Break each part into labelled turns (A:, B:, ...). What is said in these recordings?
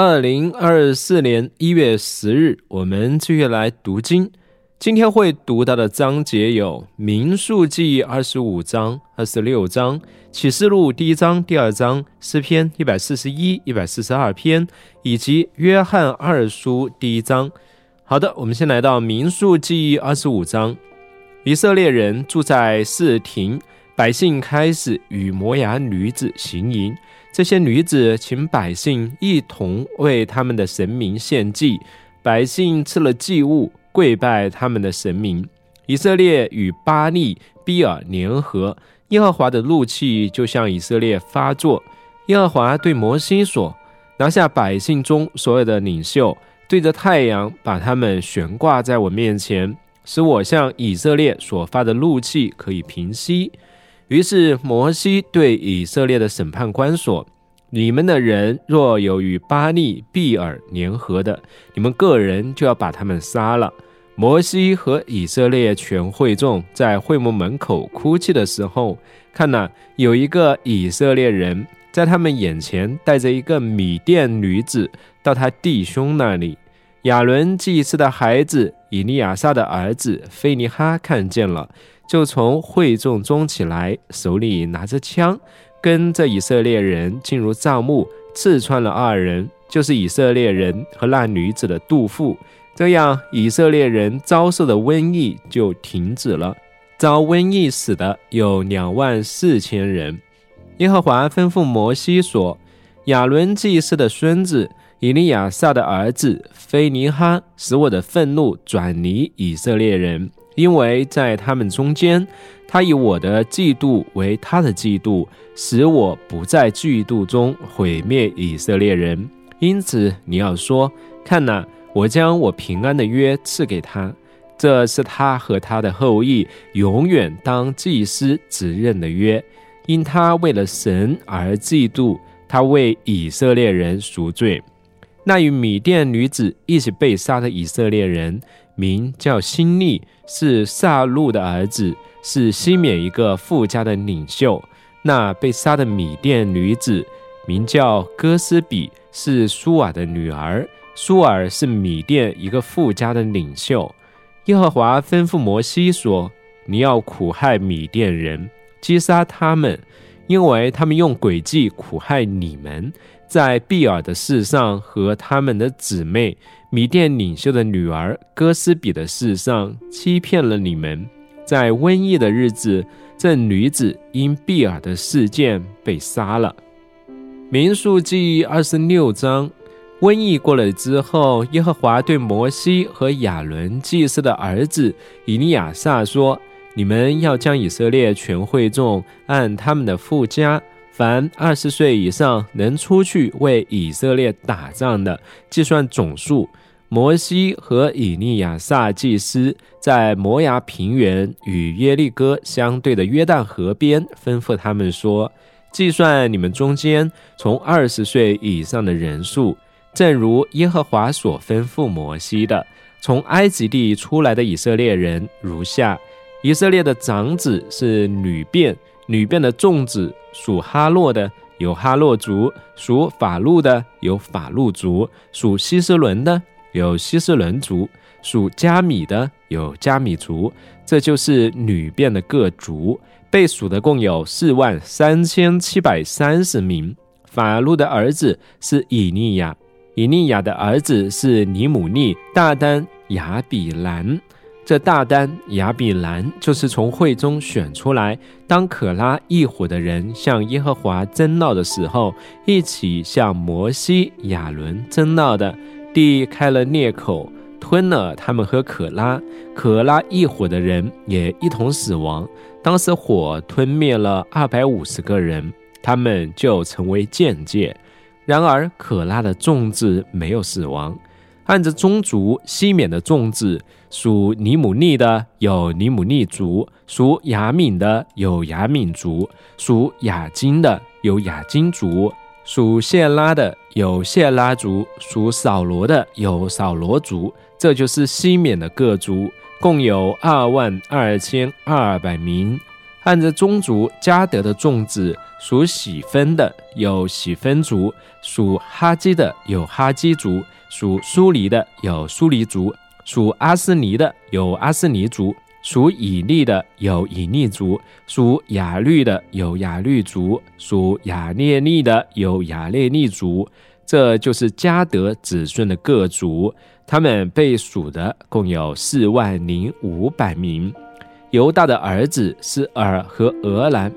A: 二零二四年一月十日，我们继续来读经。今天会读到的章节有《民数记》二十五章、二十六章、启示录第一章、第二章、诗篇一百四十一、一百四十二篇，以及约翰二书第一章。好的，我们先来到《民数记》二十五章。以色列人住在示廷，百姓开始与摩崖女子行淫。这些女子请百姓一同为他们的神明献祭，百姓吃了祭物。跪拜他们的神明，以色列与巴利比尔联合，耶和华的怒气就向以色列发作。耶和华对摩西说：“拿下百姓中所有的领袖，对着太阳把他们悬挂在我面前，使我向以色列所发的怒气可以平息。”于是摩西对以色列的审判官说：“你们的人若有与巴利比尔联合的，你们个人就要把他们杀了。”摩西和以色列全会众在会幕门口哭泣的时候，看呐，有一个以色列人在他们眼前带着一个米甸女子到他弟兄那里。亚伦祭司的孩子以利亚撒的儿子菲尼哈看见了，就从会众中起来，手里拿着枪，跟着以色列人进入帐幕，刺穿了二人，就是以色列人和那女子的肚腹。这样，以色列人遭受的瘟疫就停止了。遭瘟疫死的有两万四千人。耶和华吩咐摩西说：“亚伦祭司的孙子以利亚撒的儿子菲尼哈，使我的愤怒转离以色列人，因为在他们中间，他以我的嫉妒为他的嫉妒，使我不在嫉妒中毁灭以色列人。因此，你要说：看哪。”我将我平安的约赐给他，这是他和他的后裔永远当祭司职任的约。因他为了神而嫉妒，他为以色列人赎罪。那与米甸女子一起被杀的以色列人，名叫辛利，是撒路的儿子，是西缅一个富家的领袖。那被杀的米甸女子，名叫哥斯比，是苏瓦的女儿。舒尔是米甸一个富家的领袖。耶和华吩咐摩西说：“你要苦害米甸人，击杀他们，因为他们用诡计苦害你们，在毕尔的事上和他们的姊妹米甸领袖的女儿哥斯比的事上欺骗了你们。在瘟疫的日子，这女子因毕尔的事件被杀了。”民数记二十六章。瘟疫过了之后，耶和华对摩西和亚伦祭司的儿子以利亚撒说：“你们要将以色列全会众按他们的父家，凡二十岁以上能出去为以色列打仗的，计算总数。”摩西和以利亚撒祭司在摩崖平原与耶利哥相对的约旦河边，吩咐他们说：“计算你们中间从二十岁以上的人数。”正如耶和华所吩咐摩西的，从埃及地出来的以色列人如下：以色列的长子是女变，女变的众子属哈洛的有哈洛族，属法路的有法路族，属希斯伦的有希斯伦族，属加米的有加米族。这就是女变的各族，被数的共有四万三千七百三十名。法路的儿子是以利亚。以利亚的儿子是尼姆利、大丹、亚比兰。这大丹、亚比兰就是从会中选出来当可拉一伙的人，向耶和华争闹的时候，一起向摩西、亚伦争闹的。地开了裂口，吞了他们和可拉。可拉一伙的人也一同死亡。当时火吞灭了二百五十个人，他们就成为间界。然而，可拉的众子没有死亡。按着宗族，西缅的众子属尼姆利的有尼姆利族，属雅敏的有雅敏族，属雅金的有雅金族，属谢拉的有谢拉族，属扫罗的有扫罗族。这就是西缅的各族，共有二万二千二百名。按着宗族，加德的众子属喜分的有喜分族，属哈基的有哈基族，属苏黎的有苏黎族，属阿斯尼的有阿斯尼族，属以利的有以利族，属雅律的有雅律族，属雅列利的有雅列利族。这就是加德子孙的各族，他们被数的共有四万零五百名。犹大的儿子是尔和俄兰。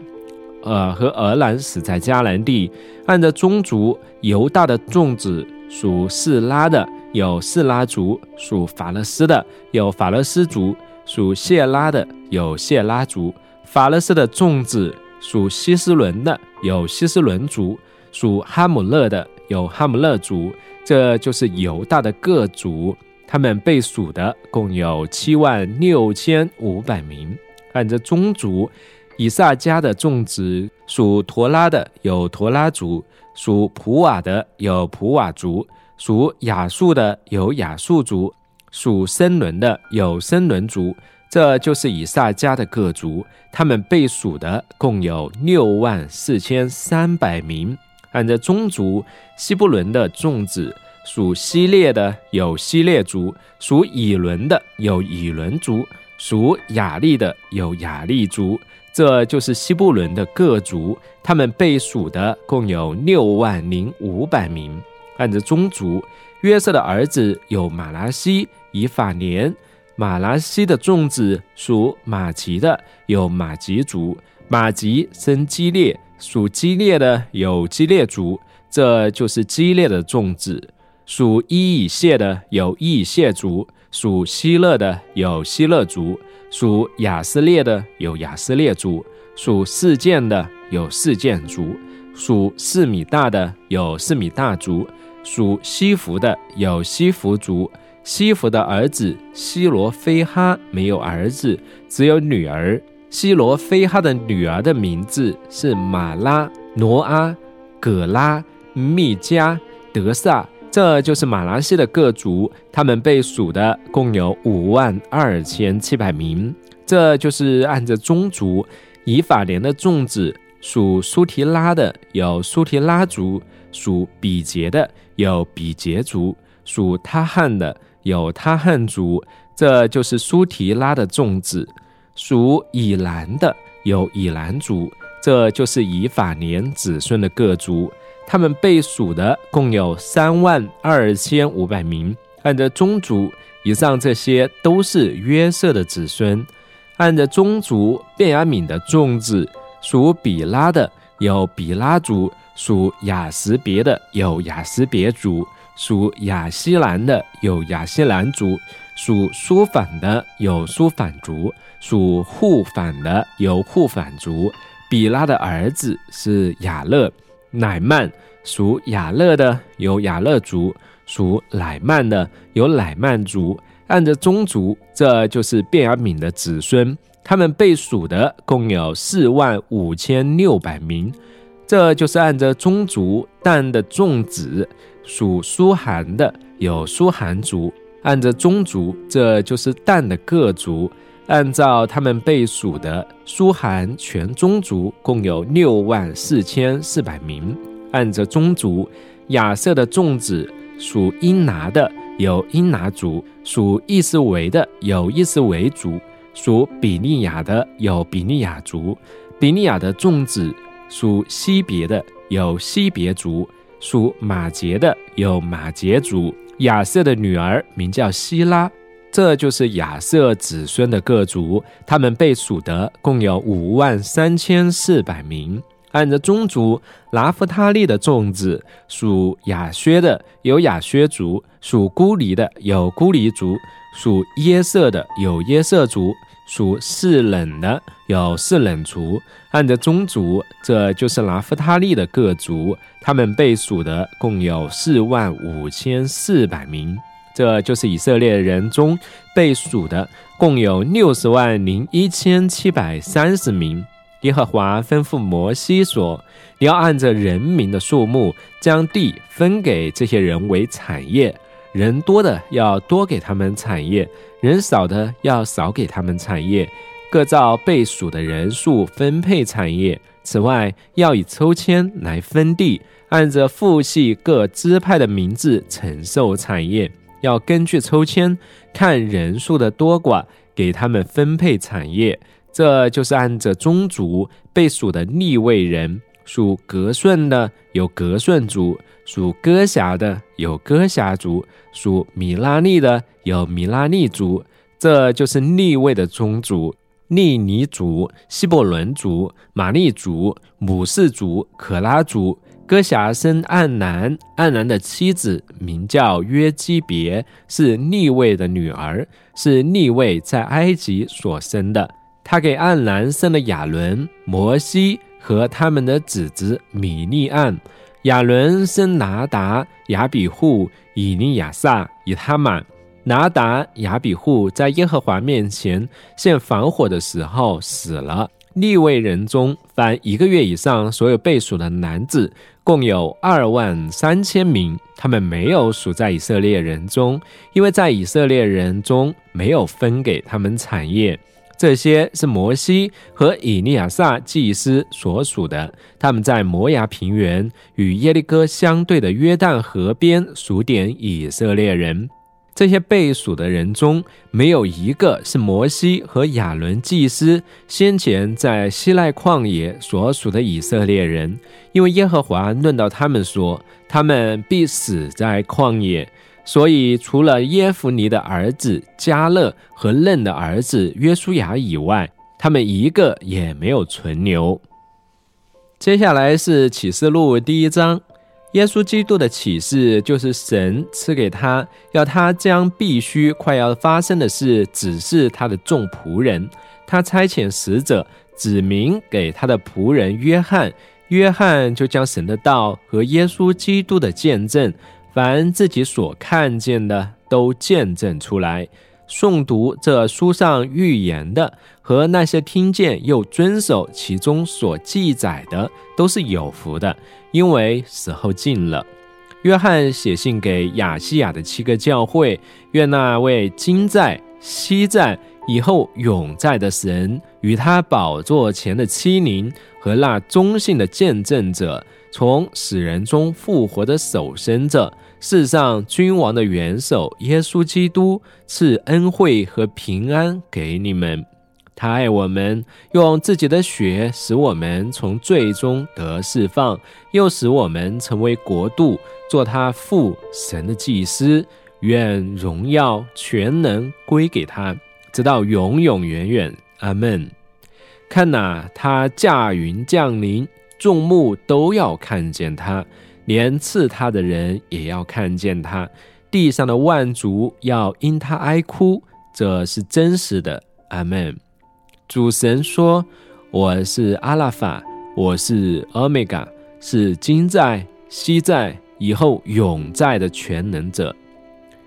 A: 尔和俄兰死在迦南地。按照宗族，犹大的众子属士拉的有士拉族，属法勒斯的有法勒斯族，属谢拉的有谢拉族。法勒斯的众子属希斯伦的有希斯伦族，属哈姆勒的有哈姆勒族。这就是犹大的各族，他们被数的共有七万六千五百名。按着宗族。以撒家的众子属陀拉的有陀拉族，属普瓦的有普瓦族，属亚述的有亚述族，属申伦的有申伦族。这就是以撒家的各族，他们被数的共有六万四千三百名。按照宗族，希布伦的众子属希列的有希列族，属以伦的有以伦族，属雅利的有雅利族。这就是西布伦的各族，他们被数的共有六万零五百名。按着宗族，约瑟的儿子有马拉西、以法莲。马拉西的众子属马吉的有马吉族，马吉生基列，属基列的有基列族。这就是基列的众子。属伊以谢的有伊以谢族，属希勒的有希勒族。属雅斯列的有雅斯列族，属四剑的有四剑族，属四米大的有四米大族，属西弗的有西弗族。西弗的儿子西罗菲哈没有儿子，只有女儿。西罗菲哈的女儿的名字是马拉、挪阿、葛拉、密加、德萨。这就是马拉西的各族，他们被数的共有五万二千七百名。这就是按着宗族，以法莲的众子属苏提拉的有苏提拉族，属比杰的有比杰族，属他汉的有他汉族。这就是苏提拉的众子，属以兰的有以兰族。这就是以法莲子孙的各族。他们被数的共有三万二千五百名。按照宗族，以上这些都是约瑟的子孙。按照宗族，便雅敏的众子属比拉的有比拉族，属雅什别的有雅什别族，属亚西兰的有亚西兰族，属苏反的有苏反族，属户反的有户反族。比拉的儿子是雅勒。乃曼属雅勒的有雅勒族，属乃曼的有乃曼族。按着宗族，这就是卞雅敏的子孙。他们被数的共有四万五千六百名。这就是按着宗族，但的众子属苏寒的有苏寒族。按着宗族，这就是但的各族。按照他们被数的苏韩全宗族共有六万四千四百名。按着宗族，亚瑟的众子属英拿的有英拿族，属伊斯维的有伊斯维族，属比利亚的有比利亚族。比利亚的众子属西别的有西别族，属马杰的有马杰族。亚瑟的女儿名叫希拉。这就是亚瑟子孙的各族，他们被数得共有五万三千四百名。按着宗族，拿夫他利的众子属亚薛的有亚薛族，属孤离的有孤离族，属耶色的有耶色族，属四冷的有四冷族。按着宗族，这就是拿夫他利的各族，他们被数的共有四万五千四百名。这就是以色列人中被数的，共有六十万零一千七百三十名。耶和华吩咐摩西说：“你要按着人民的数目，将地分给这些人为产业。人多的要多给他们产业，人少的要少给他们产业。各照被数的人数分配产业。此外，要以抽签来分地，按着父系各支派的名字承受产业。要根据抽签看人数的多寡，给他们分配产业。这就是按着宗族被属的立位人，属格顺的有格顺族，属歌侠的有歌侠族，属米拉利的有米拉利族。这就是立位的宗族：利尼族、希伯伦族、玛利族、姆氏族、可拉族。哥辖生暗南，暗南的妻子名叫约基别，是利位的女儿，是利位在埃及所生的。他给暗南生了亚伦、摩西和他们的子侄米利暗。亚伦生拿达、亚比户、以利亚撒、以他满。拿达、亚比户在耶和华面前献防火的时候死了。立位人中，凡一个月以上所有被数的男子，共有二万三千名。他们没有数在以色列人中，因为在以色列人中没有分给他们产业。这些是摩西和以利亚撒祭司所属的。他们在摩崖平原与耶利哥相对的约旦河边数点以色列人。这些被数的人中，没有一个是摩西和亚伦祭司先前在西奈旷野所属的以色列人，因为耶和华论到他们说，他们必死在旷野。所以，除了耶夫尼的儿子加勒和嫩的儿子约书亚以外，他们一个也没有存留。接下来是启示录第一章。耶稣基督的启示就是神赐给他，要他将必须快要发生的事指示他的众仆人。他差遣使者指明给他的仆人约翰，约翰就将神的道和耶稣基督的见证，凡自己所看见的都见证出来。诵读这书上预言的和那些听见又遵守其中所记载的，都是有福的，因为时候近了。约翰写信给亚细亚的七个教会，愿那位今在、昔在、以后永在的神与他宝座前的七灵和那忠信的见证者，从死人中复活的守生者。世上君王的元首耶稣基督赐恩惠和平安给你们。他爱我们，用自己的血使我们从罪中得释放，又使我们成为国度，做他父神的祭司。愿荣耀全能归给他，直到永永远远。阿门。看哪，他驾云降临，众目都要看见他。连刺他的人也要看见他，地上的万族要因他哀哭，这是真实的。阿门。主神说：“我是阿拉法，我是欧米伽，是今在、昔在、以后永在的全能者。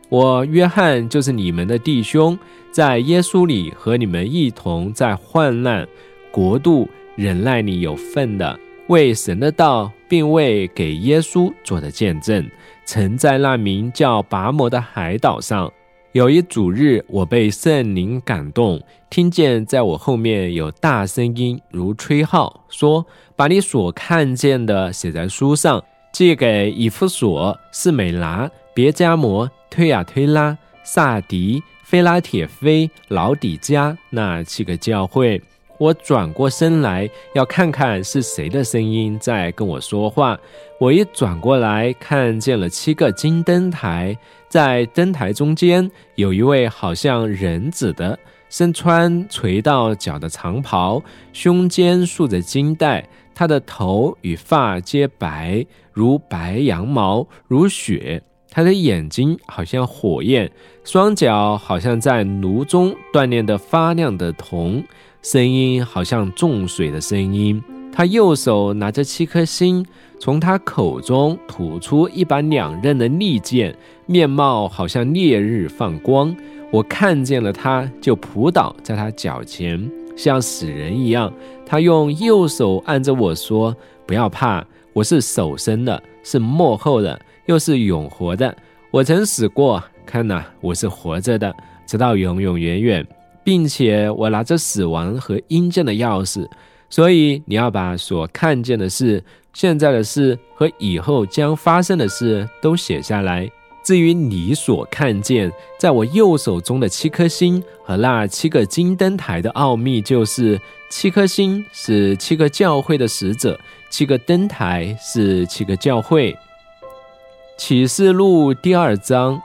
A: 我约翰就是你们的弟兄，在耶稣里和你们一同在患难、国度、忍耐里有份的。”为神的道，并为给耶稣做的见证，曾在那名叫拔摩的海岛上，有一主日，我被圣灵感动，听见在我后面有大声音如吹号，说：“把你所看见的写在书上，寄给以弗所、士美拿、别加摩、推亚推拉、萨迪、菲拉铁菲、老底加那七个教会。”我转过身来，要看看是谁的声音在跟我说话。我一转过来，看见了七个金灯台，在灯台中间有一位好像人子的，身穿垂到脚的长袍，胸间束着金带，他的头与发皆白，如白羊毛，如雪。他的眼睛好像火焰，双脚好像在炉中锻炼的发亮的铜。声音好像重水的声音。他右手拿着七颗星，从他口中吐出一把两刃的利剑，面貌好像烈日放光。我看见了他，就扑倒在他脚前，像死人一样。他用右手按着我说：“不要怕，我是手生的，是幕后的，又是永活的。我曾死过，看呐，我是活着的，直到永永远远。”并且我拿着死亡和阴间的钥匙，所以你要把所看见的事、现在的事和以后将发生的事都写下来。至于你所看见在我右手中的七颗星和那七个金灯台的奥秘，就是七颗星是七个教会的使者，七个灯台是七个教会。启示录第二章，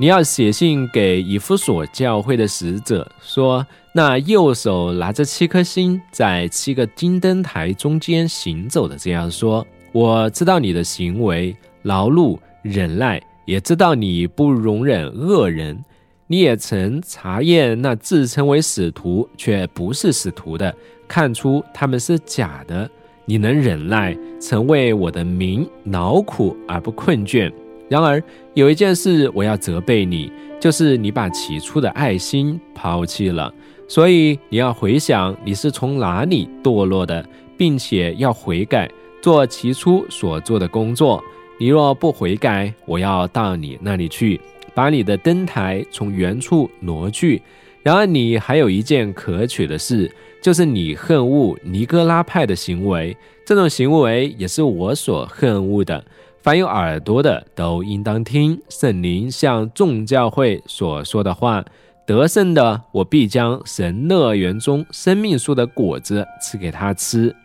A: 你要写信给以弗所教会的使者，说：那右手拿着七颗星，在七个金灯台中间行走的，这样说：我知道你的行为，劳碌忍耐。也知道你不容忍恶人，你也曾查验那自称为使徒却不是使徒的，看出他们是假的。你能忍耐，曾为我的名劳苦而不困倦。然而有一件事我要责备你，就是你把起初的爱心抛弃了。所以你要回想你是从哪里堕落的，并且要悔改，做起初所做的工作。你若不悔改，我要到你那里去，把你的灯台从原处挪去。然而你还有一件可取的事，就是你恨恶尼哥拉派的行为，这种行为也是我所恨恶的。凡有耳朵的，都应当听圣灵向众教会所说的话。得胜的，我必将神乐园中生命树的果子赐给他吃。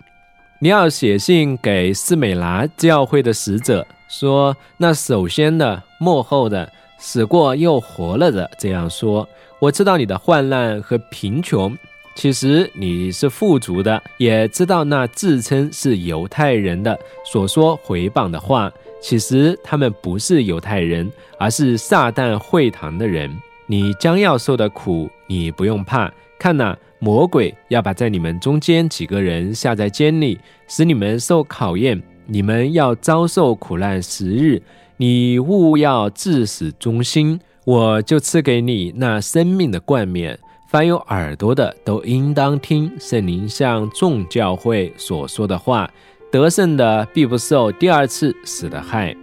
A: 你要写信给斯美拿教会的使者。说那首先的幕后的死过又活了的这样说，我知道你的患难和贫穷，其实你是富足的，也知道那自称是犹太人的所说回谤的话，其实他们不是犹太人，而是撒旦会堂的人。你将要受的苦，你不用怕。看呐，魔鬼要把在你们中间几个人下在监里，使你们受考验。你们要遭受苦难十日，你勿要至死忠心，我就赐给你那生命的冠冕。凡有耳朵的，都应当听圣灵向众教会所说的话。得胜的必不受第二次死的害。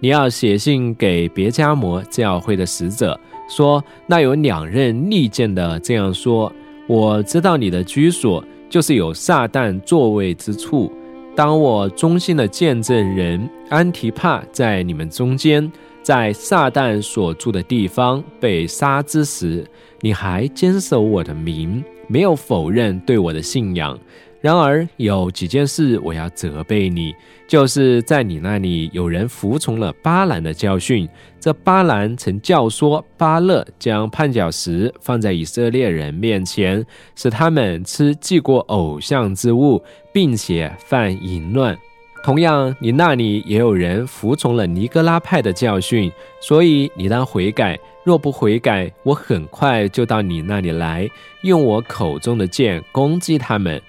A: 你要写信给别加摩教会的使者，说：那有两任利剑的这样说：我知道你的居所就是有撒旦座位之处。当我忠心的见证人安提帕在你们中间，在撒旦所住的地方被杀之时，你还坚守我的名，没有否认对我的信仰。然而有几件事我要责备你，就是在你那里有人服从了巴兰的教训。这巴兰曾教唆巴勒将绊脚石放在以色列人面前，使他们吃祭过偶像之物，并且犯淫乱。同样，你那里也有人服从了尼格拉派的教训，所以你当悔改。若不悔改，我很快就到你那里来，用我口中的剑攻击他们。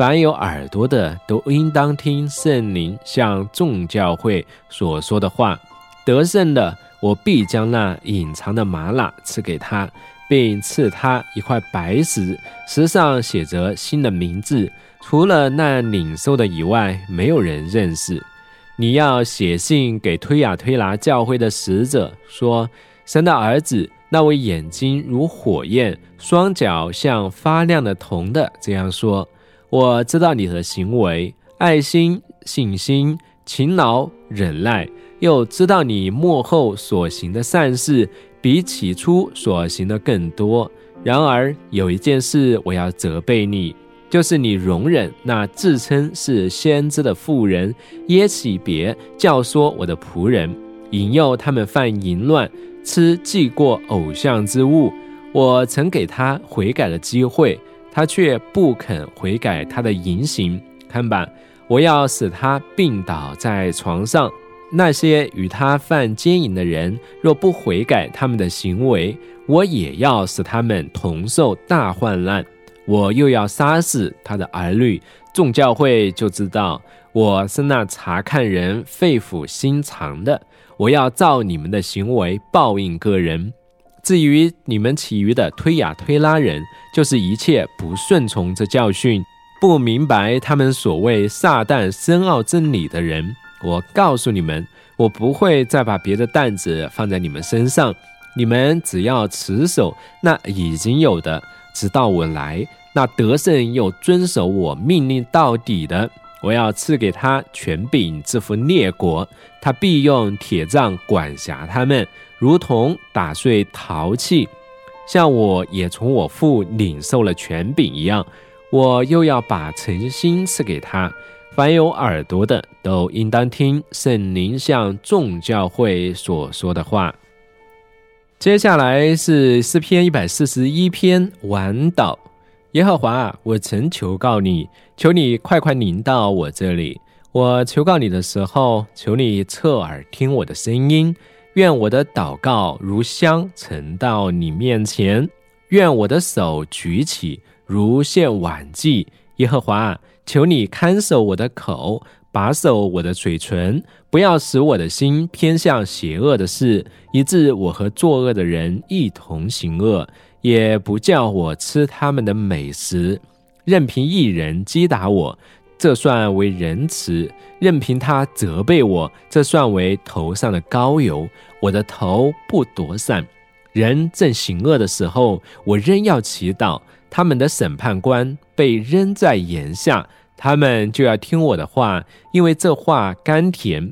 A: 凡有耳朵的，都应当听圣灵向众教会所说的话。得胜的，我必将那隐藏的玛瑙赐给他，并赐他一块白石，石上写着新的名字，除了那领受的以外，没有人认识。你要写信给推雅推拿教会的使者，说：神的儿子，那位眼睛如火焰、双脚像发亮的铜的，这样说。我知道你的行为，爱心、信心、勤劳、忍耐，又知道你幕后所行的善事比起初所行的更多。然而有一件事我要责备你，就是你容忍那自称是先知的妇人耶起别教唆我的仆人，引诱他们犯淫乱，吃祭过偶像之物。我曾给他悔改的机会。他却不肯悔改他的言行，看吧，我要使他病倒在床上。那些与他犯奸淫的人，若不悔改他们的行为，我也要使他们同受大患难。我又要杀死他的儿女。众教会就知道我是那查看人肺腑心肠的。我要照你们的行为报应个人。至于你们其余的推雅推拉人，就是一切不顺从这教训、不明白他们所谓撒旦深奥真理的人，我告诉你们，我不会再把别的担子放在你们身上。你们只要持守那已经有的，直到我来，那得胜又遵守我命令到底的，我要赐给他权柄，制服列国。他必用铁杖管辖他们，如同打碎陶器，像我也从我父领受了权柄一样。我又要把诚心赐给他。凡有耳朵的，都应当听圣灵向众教会所说的话。接下来是诗篇一百四十一篇晚祷。耶和华，我曾求告你，求你快快临到我这里。我求告你的时候，求你侧耳听我的声音。愿我的祷告如香沉到你面前，愿我的手举起如献晚祭。耶和华，求你看守我的口，把守我的嘴唇，不要使我的心偏向邪恶的事，以致我和作恶的人一同行恶。也不叫我吃他们的美食，任凭一人击打我，这算为仁慈；任凭他责备我，这算为头上的膏油。我的头不躲闪。人正行恶的时候，我仍要祈祷。他们的审判官被扔在檐下，他们就要听我的话，因为这话甘甜。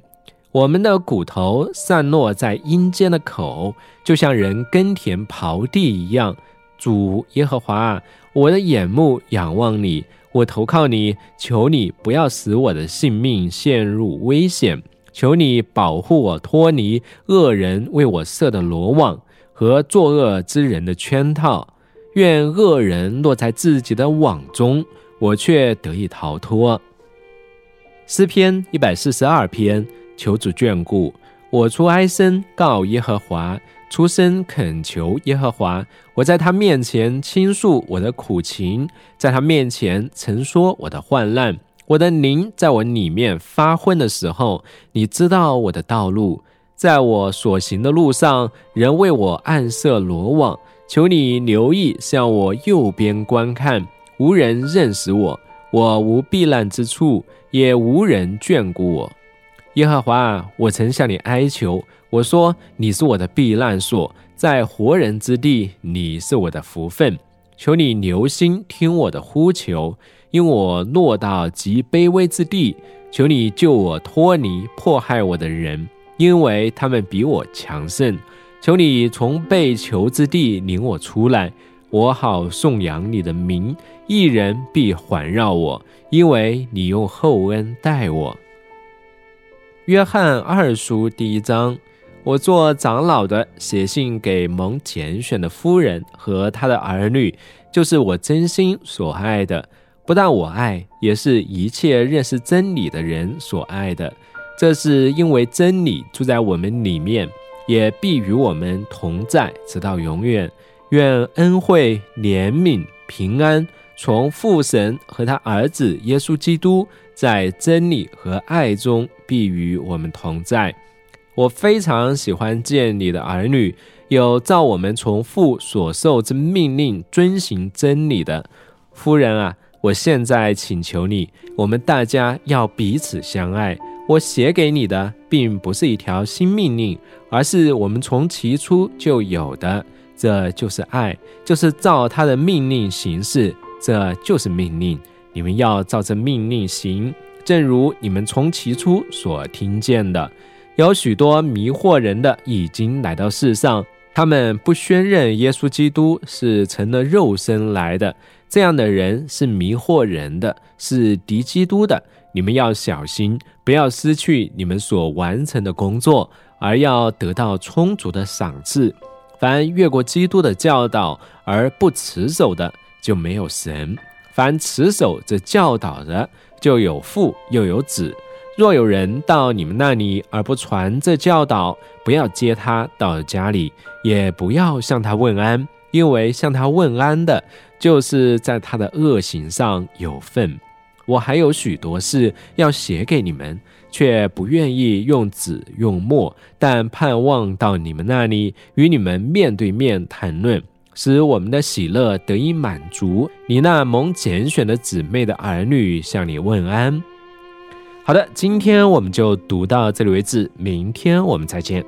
A: 我们的骨头散落在阴间的口，就像人耕田刨地一样。主耶和华，我的眼目仰望你，我投靠你，求你不要使我的性命陷入危险，求你保护我脱离恶人为我设的罗网和作恶之人的圈套。愿恶人落在自己的网中，我却得以逃脱。诗篇一百四十二篇。求主眷顾我，出哀声告耶和华，出声恳求耶和华。我在他面前倾诉我的苦情，在他面前曾说我的患难。我的灵在我里面发昏的时候，你知道我的道路，在我所行的路上，人为我暗设罗网。求你留意向我右边观看，无人认识我，我无避难之处，也无人眷顾我。耶和华，我曾向你哀求，我说你是我的避难所，在活人之地，你是我的福分。求你留心听我的呼求，因我落到极卑微之地。求你救我脱离迫害我的人，因为他们比我强盛。求你从被囚之地领我出来，我好颂扬你的名。一人必环绕我，因为你用厚恩待我。约翰二书第一章，我做长老的写信给蒙拣选的夫人和他的儿女，就是我真心所爱的。不但我爱，也是一切认识真理的人所爱的。这是因为真理住在我们里面，也必与我们同在，直到永远。愿恩惠、怜悯、平安。从父神和他儿子耶稣基督在真理和爱中必与我们同在。我非常喜欢见你的儿女有照我们从父所受之命令遵行真理的夫人啊！我现在请求你，我们大家要彼此相爱。我写给你的并不是一条新命令，而是我们从起初就有的，这就是爱，就是照他的命令行事。这就是命令，你们要照着命令行，正如你们从起初所听见的。有许多迷惑人的已经来到世上，他们不宣认耶稣基督是成了肉身来的，这样的人是迷惑人的，是敌基督的。你们要小心，不要失去你们所完成的工作，而要得到充足的赏赐。凡越过基督的教导而不持守的，就没有神。凡持守这教导的，就有父又有子。若有人到你们那里而不传这教导，不要接他到家里，也不要向他问安，因为向他问安的，就是在他的恶行上有份。我还有许多事要写给你们，却不愿意用纸用墨，但盼望到你们那里，与你们面对面谈论。使我们的喜乐得以满足。你那蒙拣选的姊妹的儿女向你问安。好的，今天我们就读到这里为止，明天我们再见。